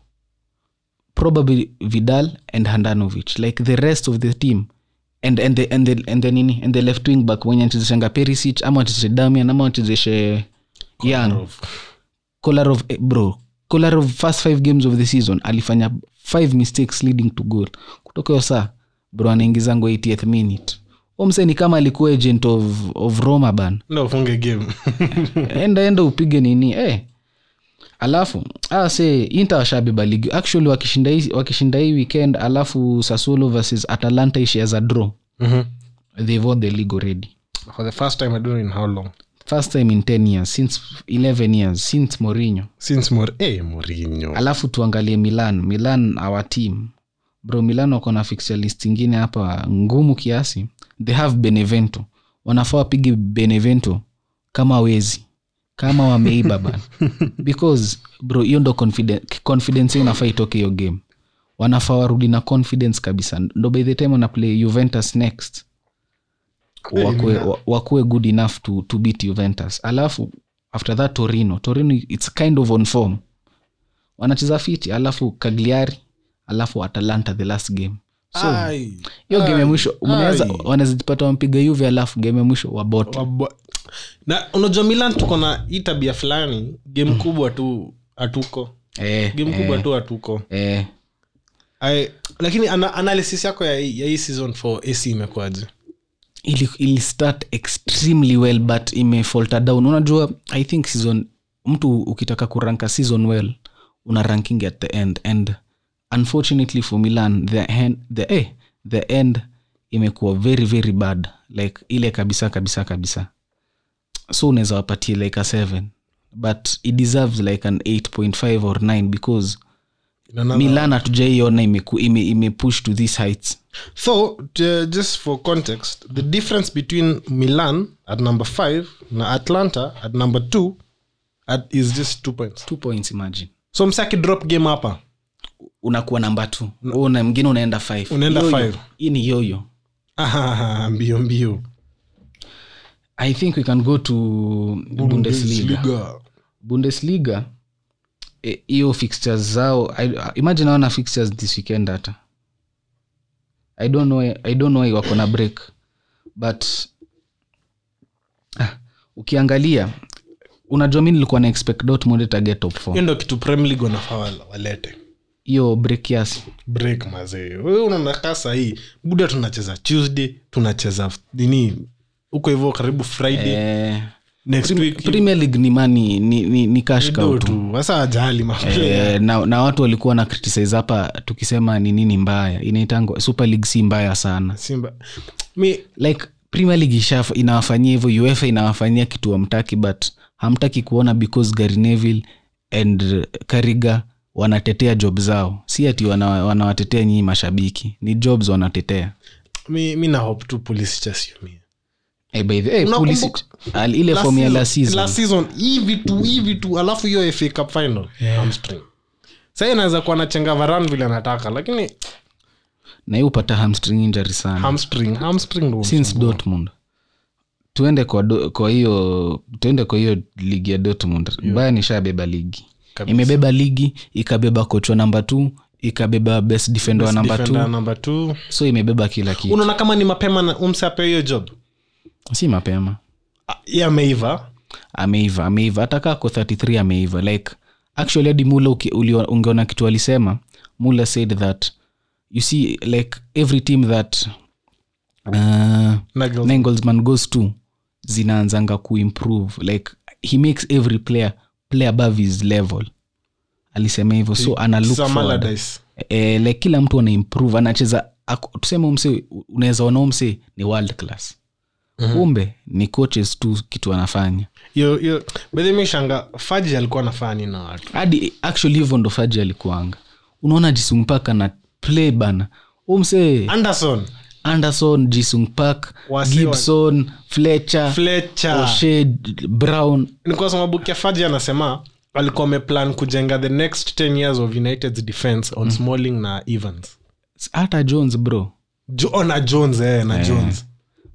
Probably vidal and handanovich like the rest of the team. And, and, the, and, the, and the nini? And the left wing back wenye anachezeshanga perisich ama wachezeshe damian ama wachezeshe young. Kolarov eh, bro kolarov first five games of the season alifanya five mistakes leading to goal. Kutoka hiyo saa bro anaingizango 80th minute. Omse ni kama alikuwa agent of, of roma ban. Ndo ufunge game. Enda enda upige nini? Eh. alafu ase se inter washabeba ligi. Actually wakishinda hii wakishinda hii weekend alafu sasolo versus atalanta ishi as a draw. Mhm. they've won the league already. For the first time i don't know in how long first time in 10 years since 11 years since morinyo since Mor eh Mourinho. Alafu tuangalie milan. Milan our team. Bro milan wako na fixture list ingine hapa ngumu kiasi. They have benevento. Wanafaa wapige benevento kama wezi kama wameiba bana. Because bro hiyo ndo confidence, confidence inafaa itoke hiyo game. Wanafaa warudi na confidence kabisa. Ndo by the time wanaplay juventus next wakue, wa- good enough to, to beat juventus. Alafu after that torino. Torino its kind of on form. Wanacheza fiti alafu kagliari alafu atalanta the last game. So hiyo game ya mwisho mnaweza wanaweza jipata wampiga yuve alafu game ya mwisho wabote Wabo- na unajua milan tuko na hii tabia fulani game kubwa tu hatuko. Eh, game kubwa eh, tu hatuko. Eh. Lakini ana, analysis yako ya, ya hii season for ac imekuaje ili, ili extremely well but imefalter down. Unajua i think season mtu ukitaka kuranka season well una ranking at the end and unfortunately for milan the end, the, eh, the end imekuwa very very bad. Like ile kabisa kabisa kabisa. So unaweza wapatie like a 7 but it deserves like an 8.5 or 9 because milan hatujaiona imepush ime, ime push to these heights. So uh, just for context the difference between milan at number 5 na atlanta at number 2 At- is just two points. Two points imagine. So msaki drop game hapa. Unakuwa namba t una mngine unaenda five. Unaenda Yoyo. five. hii ni yoyo. Ahaha, mbio mbio. I think we can go to bundesliga. Bundesliga. bundesliga hiyo fixtures zao I, imagine awana fixtures this weekend hata. I don't know, I don't know wako na break but ah, ukiangalia unajua mi nilikuwa na expect dortmund itaget top hiyo four ndo kitu premier league wanafaa walete. Hiyo break kiasi. Break mazee wewe unakaa sahii buda tunacheza tuesday tunacheza nini huko hivyo karibu friday. Eh, premier league ni mani ni, ni, ni cash cow do tu. Tu sasa ajali Eh, na, na watu walikuwa na criticize hapa tukisema ni nini mbaya. Inaitangwa super league si mbaya sana. Simba mi like premier league ishaf inawafanyia hivyo uefa inawafanyia kitu wamtaki but hamtaki kuona because gary neville and kariga wanatetea job zao. Si ati wana- wanawatetea nyinyi mashabiki. Ni jobs wanatetea. Mi, mi na hope tu polisi chasiumia hey, by the, hey, Unakumbuka- ile form ya la season. last season hivi tu hivi tu alafu hiyo fa cup final hamstring sahii anaweza kuwa nachenga varan vile anataka lakini na hiyo upata hamstring injury sana. hamstring hamstring ndo since dortmund. Tuende kwa do, kwa hiyo tuende kwa hiyo ligi ya dortmund. Yeah. bayern ishabeba ligi. Kabisa. imebeba ligi ikabeba kochwa namba t ikabeba best defender wa namba defender t so imebeba kila kitu. Unaona kama ni mapema na umsape hiyo job si mapema. Ah, ye ameiva? Ameiva ameiva. Hata kaa ko 33 ameiva. Like actually hadi mula ungeona kitu alisema mula said that you see like every team that uh, Nagelsmann. goes to zinaanzanga kuimprove like he makes every player play above his level. Alisema hivyo so ana. Allardyce. eh, like kila mtu anaimprove anacheza tuseme umse unaweza ona umse ni world class kumbe ni coaches tu kitu anafanya Yo- yo- by the way, mi shanga faji alikuwa anafanya na watu? Hadi actually hivyo ndo faji alikuanga. Unaona jisung park ana play bana. Umsee anderson. Anderson jisung park Wasi wa- gibson fletcher fletcher. O'Shea, brown. Ni kwa sababu kiafaji anasema alikuwa ameplan kujenga the next 10 years of united's defense on smalling na evans. Hata jones bro. Jo, na jones eh, na jones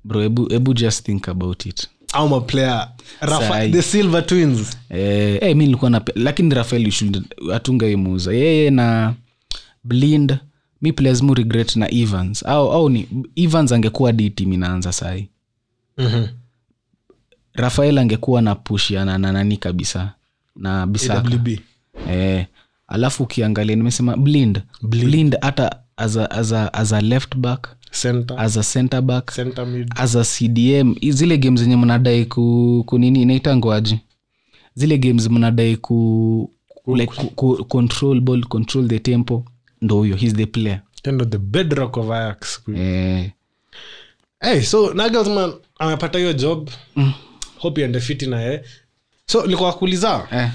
bro ebu, ebu just think about it. Au maplayer Rafa, the silver twins. Eh, eh, mi nilikuwa na lakini rafael atunga imuuza yeye na blind mi players mu regret na evans. Au, au ni evans angekuwa d tim inaanza sahi Mhm. rafael angekuwa na pushiana na nani kabisa? Na bisaka eh, alafu ukiangalia nimesema blind. Blind hata as a, as, a, as a left back center. As a center back. Center mid. As a cdm zile game zenye mnadai ku, kunini inaitangwaji zile games mnadai ku, like, ku, ku, control ball control the tempo. Ndo huyo he's the player. Tendo the bedrock of Ajax. eh, hey, so nagelsman amepata hiyo job. Hope iende fiti na yeye. So likuwa kuuliza. Eh,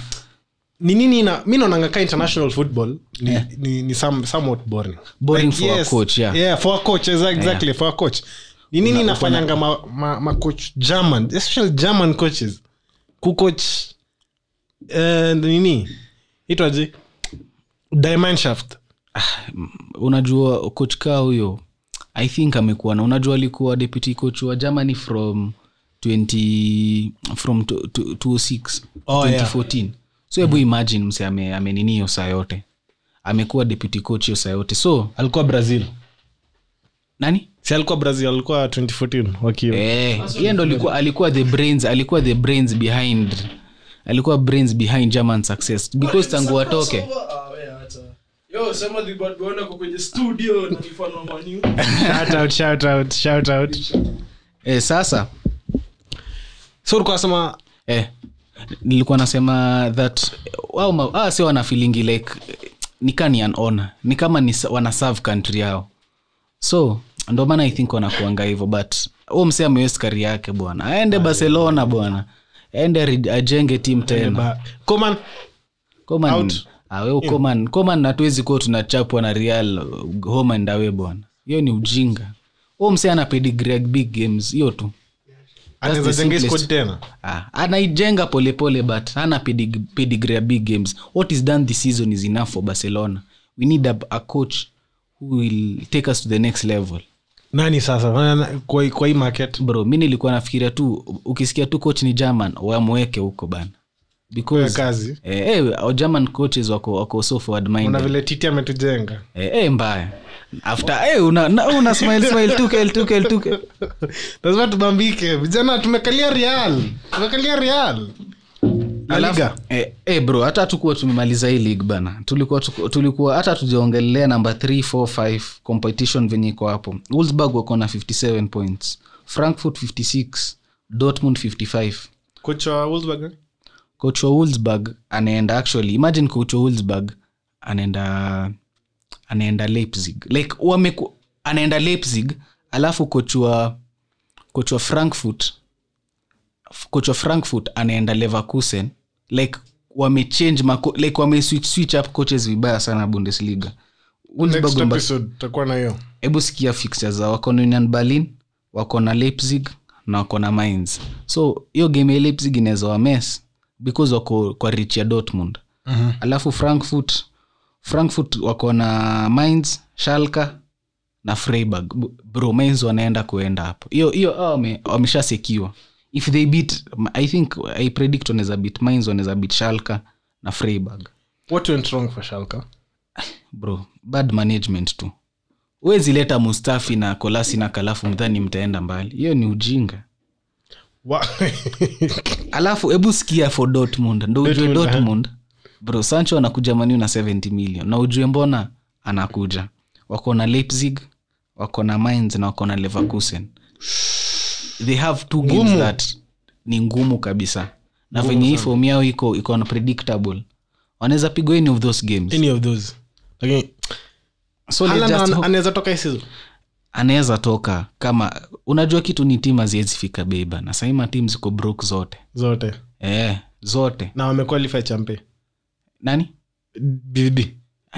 ni nini na mi naonanga ka international football ni, ni, ni some, somewhat boring. Boring for a coach, yeah. yeah for a coach exactly yeah. for a coach. Ni nini inafanyanga ma, ma, ma coach german especially german coaches. Kucoach uh, nini? Itwaje? Ah, unajua coach kaa huyo i think amekuwa na unajua alikuwa deputy coach wa germany from 20 from to- to- 2006 Oh, yeah. 2014 so hebu imagine mse ame- amenini hiyo saa yote. Amekuwa deputy coach hiyo saa yote. So alikuwa brazil. Nani? Si alikuwa brazil alikuwa 2014 wakiwa. Eh, yeye ndo alikuwa alikuwa the brains alikuwa the brains behind alikuwa brains behind german success. Because tangu watoke shout out shout out shout out. Eh, sasa. So ulikuwa nasema eh, nilikuwa nasema that ma- ah, si wanafilingi like nika ni an honor. Ni kama ni sa- wana country yao. So ndo maana i think wanakuanga hivyo but huo msee amewest kari yake bwana. Aende barcelona bwana. Aende ajenge tim tena. ah, hatuwezi kuwa tunachapwa na real home and away bwana. Hiyo ni ujinga. Huo msee ana big games hiyo tu anaijenga polepole but hana pedig- pedigree ya big games. What is done this season is enough for barcelona. We need a, a coach who will take us to the next level. Nani sasa? Kwa kwa hii market. Bro mi nilikuwa nafikiria tu ukisikia tu coach ni german wamweke huko bana. Because eh, eh, german coaches wako, wako so forward minded vile titi ametujenga? Eh, eh, mbaya after eh, una, na, una smile smile tukel tukel tukel lazima tubambike. Vijana tumekalia real. Tumekalia real. Eh, eh, bro hata tukuwa tumemaliza hii league bana. Tulikuwa tuku- tulikuwa hata tujaongelea namba 3 4 5 competition venye iko hapo. Wolfsburg wako na 57 points. Frankfurt 56 dortmund 55 kocha wa Wolfsburg kocha wa wolfsburg anaenda actually imagine kocha wa wolfsburg anaenda anaenda leipzig. Like wameku, anaenda leipzig alafu kochwa kochwa frankfurt kochwa frankfurt anaenda leverkusen. Like wamechange mako, like wameswitch switch, switch up coaches vibaya sana bundesliga. Hebu sikia fixture za wako na union berlin wako na leipzig na wako na mines so hiyo game ya leipzig inaweza wames because wako kwa rich ya dortmund. Mhm. alafu frankfurt frankfurt wako na mines shalka na freiburg. Bro mines wanaenda kuenda hapo. Hiyo hiyo wameshasekiwa if they beat i think i predict wanaweza beat mines wanaweza beat shalka na freiburg. What went wrong for shalka bro bad management tu. Huwezi leta mustafi na kolasi na kalafu mdhani mtaenda mbali. Hiyo ni ujinga. Alafu hebu sikia for dortmund. Ndo ujue Dortmund, dortmund bro sancho anakuja maniu na 70 million. Na ujue mbona anakuja? Wako na leipzig wako na mines na wako na leverkusen. They have two games Ngumu. that ni ngumu kabisa. Na venye hii fomu yao iko iko unpredictable. Wanaweza pigwa any of those games. Any of those. Lakini so they just hope- anaweza toka hii anaweza toka. Kama unajua kitu ni tim aziwezifika beba na sahima tim ziko brok zote. Zote. Eh, zote. Na wamequalify champe nani? Bb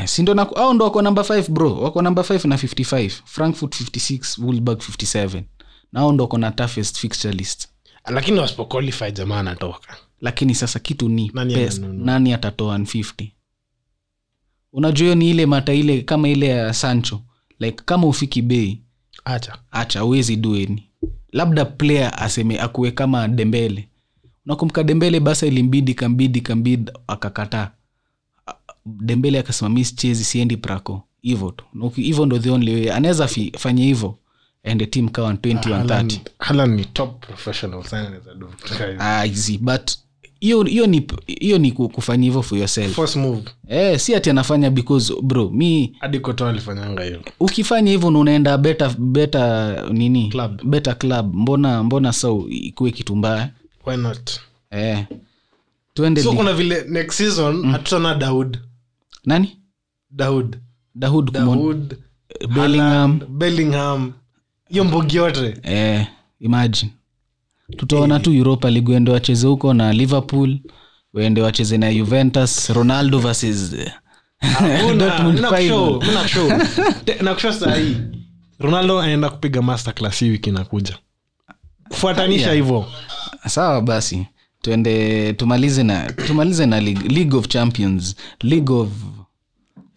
sindo si au ndo wako namba 5 bro. Wako namba 5 na 55 frankfurt 56 woolburg 57 na au ndo wako na toughest fixture list. Lakini wasipoqualify jamaa anatoka. Lakini sasa kitu ni Nani pes, nani atatoa 50 unajua hiyo ni ile mata ile kama ile ya sancho. Like kama ufiki bei. Acha. Acha uwezi dueni labda player aseme akuwe kama dembele. Unakumbuka dembele basa ilimbidi kambidi kambidi akakataa dembele akasema mi sichezi siendi praco hivo tu. Hivo ndo the only way. Anaweza fanya hivo. And team kawa 20 130 halan ni top professional sana anaweza do vitu kama hizo. ah, but hiyo hiyo ni hiyo ni kufanya hivyo for yourself. First move. Eh, si ati anafanya because bro mi hadi koto alifanyanga hiyo. ukifanya hivyo unaenda beta beta nini? Club. beta club. Mbona mbona sau ikuwe kitu mbaya? Why not? Eh. tuende so kuna vile next season hatutana daud nani? Daud daud, daud bellingham. Bellingham. Hiyo mbogi yote. Eh, imagine. Tutaona tu europa league wende wacheze huko na liverpool wende wacheze na juventus ronaldo versus Dortmund nakusho sahii ronaldo anaenda kupiga master class hii wiki inakuja. Kufuatanisha hivyo. Sawa basi tuende tumalize na tumalize na league, league of champions. League of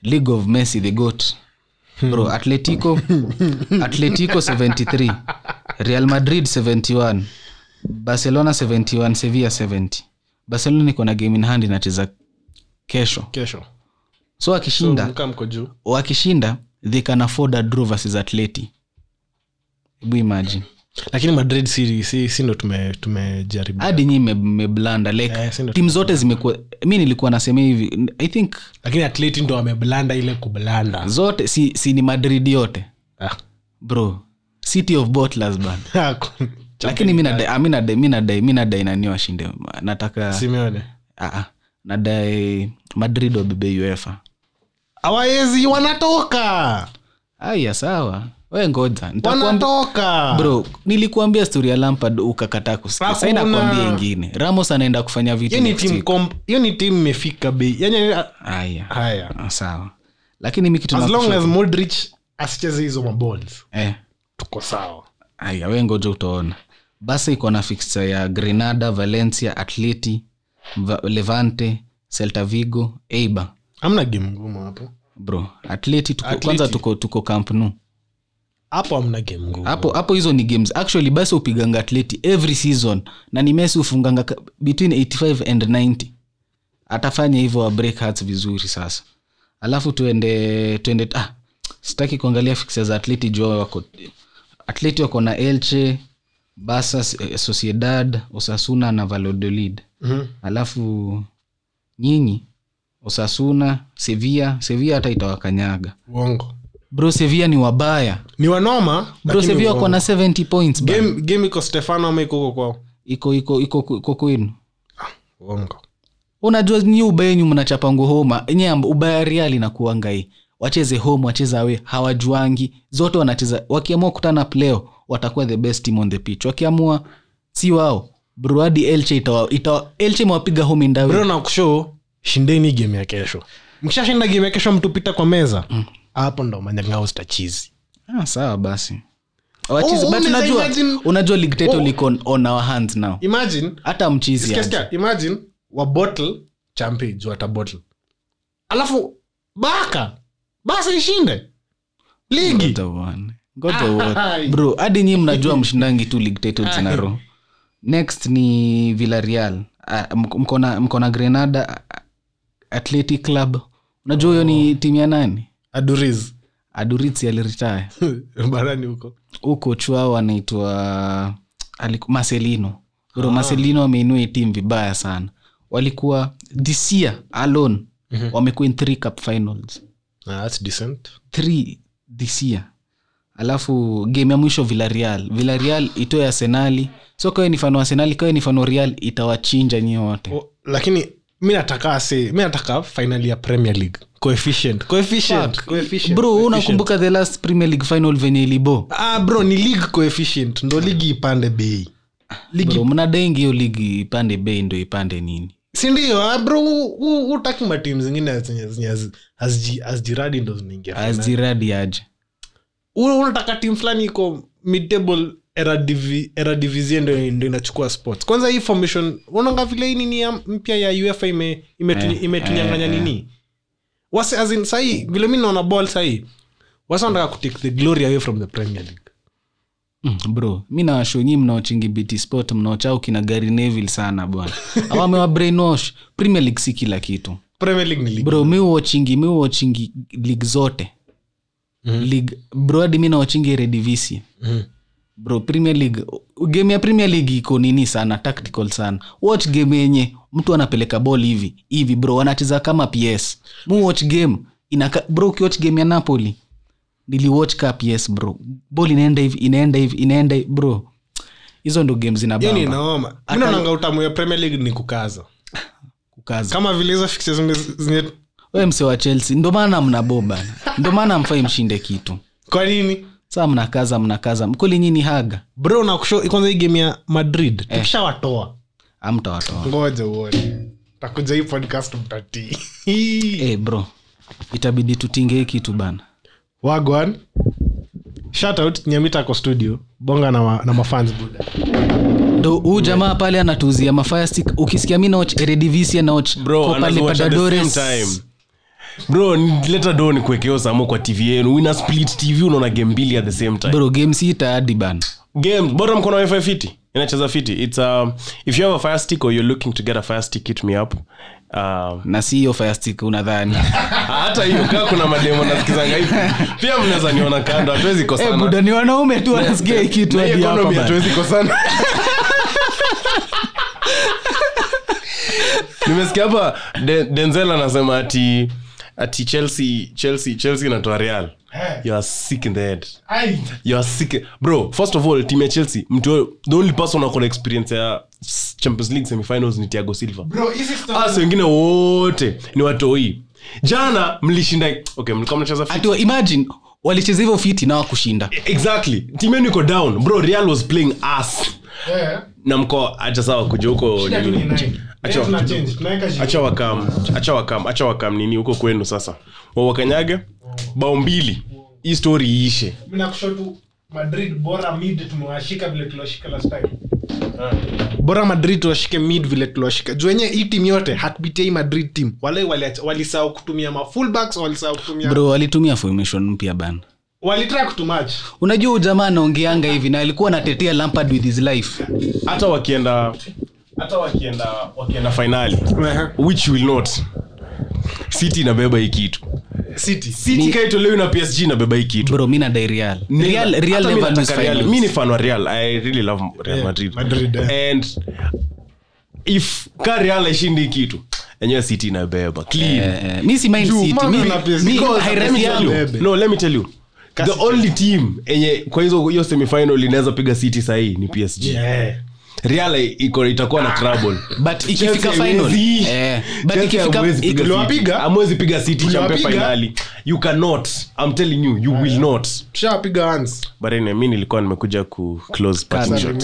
league of messi the goat. Bro atletico atletico 73 real madrid 71 barcelona 71 sevilla 70 barcelona iko na game in hand inacheza kesho. Kesho. So akishinda so, juu. wakishinda they can afford a draw versus atleti. Hebu imagine lakini madrid si, si, si ndo tume- tumejaribu hadi nyi meblanda like yeah, tim zote zimekuwa mi nilikuwa nasema hivi i think lakini atleti ndo wameblanda ile kublanda zote si, si ni madrid yote. Ah. bro city of botlers ban lakini ah, mi nadai- mi nadai mi nadai nani washinde. Nataka simeone. Ah, ah, nadai madrid wabebe uefa. Awawezi wanatoka. Aya sawa we ngoja wanatoka. Bro nilikuambia stori ya lampard ukakataa kusikia. Sai ingine. Ramos anaenda kufanya vituhiyo ni timu imefika bei. Yani haya. ah, sawa. Lakini mi kitu as long as modric asicheze hizo maballs eh, tuko sawa. Aya we ngoja utaona. Basa iko na fixture ya grenada valencia atleti Va- levante celta vigo eibar. Amna game ngumu hapo. Bro atleti tuko, Atleti. kwanza tuko, tuko camp nou hapo amna game ngumu. Hapo hapo hizo ni games. Actually basi upiganga atleti every season. Na ni mesi ufunganga between 85 and 90 atafanya hivyo break hearts vizuri sasa. Alafu tuende tuende ah, sitaki kuangalia fixes za atleti juu wako atleti wako na elche basa eh, sociedad osasuna na valodolid Mhm. alafu nyinyi osasuna sevilla sevilla hata itawakanyaga uongo bro sevilla ni wabaya. Ni wanoma brosevia wako na 70 points bana. game game iko stefano ama iko huko kwao? Iko iko iko iko kwenu. Uongo. Unajua nyi ubaya yenyu mnachapangu homa. Nye ubaya real inakuanga hii. Wacheze home wacheze awe hawajuangi. Zote wanacheza. Wakiamua kutana pleo watakuwa the best team on the pitch. Wakiamua si wao. Bruadi elche itawa, itawa, elche imewapiga home ndawe bro na kushow shindeni game ya kesho. Mkishashinda game ya kesho mtupita kwa meza hapo ndo manyangao zitachizi ah, sawa basi. Wachizi, Oh, but unaweza unajua, unajua Oh. liko on, on our hands now. Imagine hata mchizi sikia, aje. sikia, imagine wa bottle champi juu ata bottle. Alafu baka. Basi ishinde. Ligi. Bro hadi nyi mnajua mshindangi tu a row next ni villarreal. Mkona mko- mko na- mko na grenada ah, athletic club. Unajua huyo ni timu ya nani aduriz. Aduritsi aliritaya barani huko. Huko chuao anaitwa aliku- marcelino. Bro marcelino ameinua itim vibaya sana. Walikuwa this year alone wamekuwa in three cup finals. Ah, that's decent. Three this year. Alafu game ya mwisho villarreal. Villarreal itoe arsenali so kawe ni fano arsenali kawe ni fano real itawachinja nyi wote. Lakini mi nataka se mi nataka fainali ya premier league coefficient. Coefficient. Coefficient. Bro unakumbuka the last premier league final venye ilibo ah bro ni league coefficient. Ndo ligi ipande bei. Ligi bro hiyo ligi ipande bei ndo ipande nini? sindio ah, bro utaki matim zingine zenye- hazijiradi ndo zinaingia. Aje? Unataka tim fulani iko midtable eradivisie ndo ndo inachukua sports. Kwanza hii formation unaonga vile hii nini mpya ya uefa ime- ime, ime, ime eh, eh. nini wase as in sahii vile mi naona ball sahii wase wanataka kutake the glory away from the premier league. Mm, bro mi nawashonyi mnaochingi bt sport mnaochao kina gari neville sana bwana. Awamewa brainwash. Premier league si kila kitu. Premier league ni league bro mi uochingi mi uochingi league zote. Mhm. league bro hadi mi naochingi redivisia Mhm. Bro premier league game ya premier league iko nini sana tactical sana. Watch game yenye mtu anapeleka ball hivi hivi bro wanacheza kama ps mu watch game inaka, bro ukiwatch game ya napoli niliwatch ka ps bro. Ball inaenda hivi inaenda hivi inaenda hivi bro. Hizo ndo game hiyo ni zinabamba inaoma. Mi Aka- naonanga utamu ya premier league ni kukaza. Kukaza. Kama vile hizo fixes zenye- we mse wa chelsea ndo maana mnaboba ndo maana mfai mshinde kitu. Kwa nini saa mnakaza mnakaza mkoli nyini haga? Bro nakusho kwanza hii game ya madrid tukishawatoa. Amtawatoa ngoja uone. Takuja hii podcast mtatii. Hey, bro. Itabidi tutinge hii kitu bana. Wagwan shoutout nyamitako studio. Bonga na, ma, na mafans buda. Ndo huu jamaa pale anatuuzia mafirestick ukisikia mi naoch eredivisia naoch bro pale anaziwatch at the padadores same time bro leta do ni kuwekeo samo kwa tv yenu. Wina split tv unaona game mbili at the same time. Bro game si itaadi ban. Game bora mkono wa fiti? Inacheza fiti. Its um, if you have a fire stick or you're looking to get a fire stick hit me up. Um, na si hiyo firestick unadhani. Hata hiyo kaa kuna mademo nasikizanga hivi. Pia mnaweza niona kando hatuwezi Eh, hey, buda ni wanaume tu wanasikia hii kitu hadi hatuwezi kosana. Nimesikia hapa De- denzel anasema ati ati chelsea chelsea chelsea inatoa real. You are sick in the head. You are sick. Bro first of all team ya chelsea mtu the only person akona experience ya champions league semifinals ni tiago silva. Asa wengine wote ni watoi. Jana mlishinda okay mlikuwa mnacheza fit imagine walicheza hivyo fiti na wakushinda exactly. Team yenu iko down. Bro real was playing us na mkoa acha sawa kuja huko nini. Acha- acha wakam acha wakam acha wakam nini huko kwenu sasa? Wawakanyage bao mbili. Hii story iishe. Madrid bora mid tumewashika vile tuliwashika last time. Bora madrid tuwashike mid vile tuliwashika. Juu wenye hii timu yote hatbitei madrid team. Wale walisahau kutumia mafullbacks walisahau kutumia bro walitumia formation mpya bana walitry kutumach unajua ujamaa anaongeanga hivi na alikuwa anatetea lampard with his life hata wakienda hata wakienda wakienda finali which will not city inabeba hii kitu city city na psg inabeba hii kitu bro mi nadai real real, Never. real Hata mi never lose nataka Real. finals. mi ni fan wa real i really love real Yeah, madrid, Madrid, and if ka real aishindi kitu enyewe city inabeba clean mi si mind City. man, Mi- na PSG. mi- Because, high let ref me tell yangu. you, no let me tell you the only team enye kwa hizo hiyo semifinal inaweza piga city sahii ni psg. Yeah. real iko itakuwa na trouble. But ikifika final. Eh, but ikifika hamwezi piga City. Uliwapiga? Hamwezi piga city champe finali. You cannot. I'm telling you you will not. Tushapiga once but anyway, mi nilikuwa nimekuja ku close parting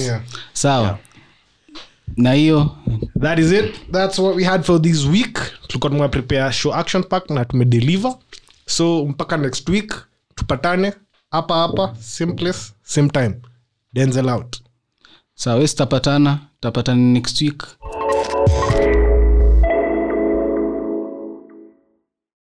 na hiyo? That is it. That's what we had for this week. Tulikuwa tumeprepare show action pack na tumedeliver. So mpaka next week tupatane hapa hapa place same time. Denzel out. Sawa we tutapatana tapatana next week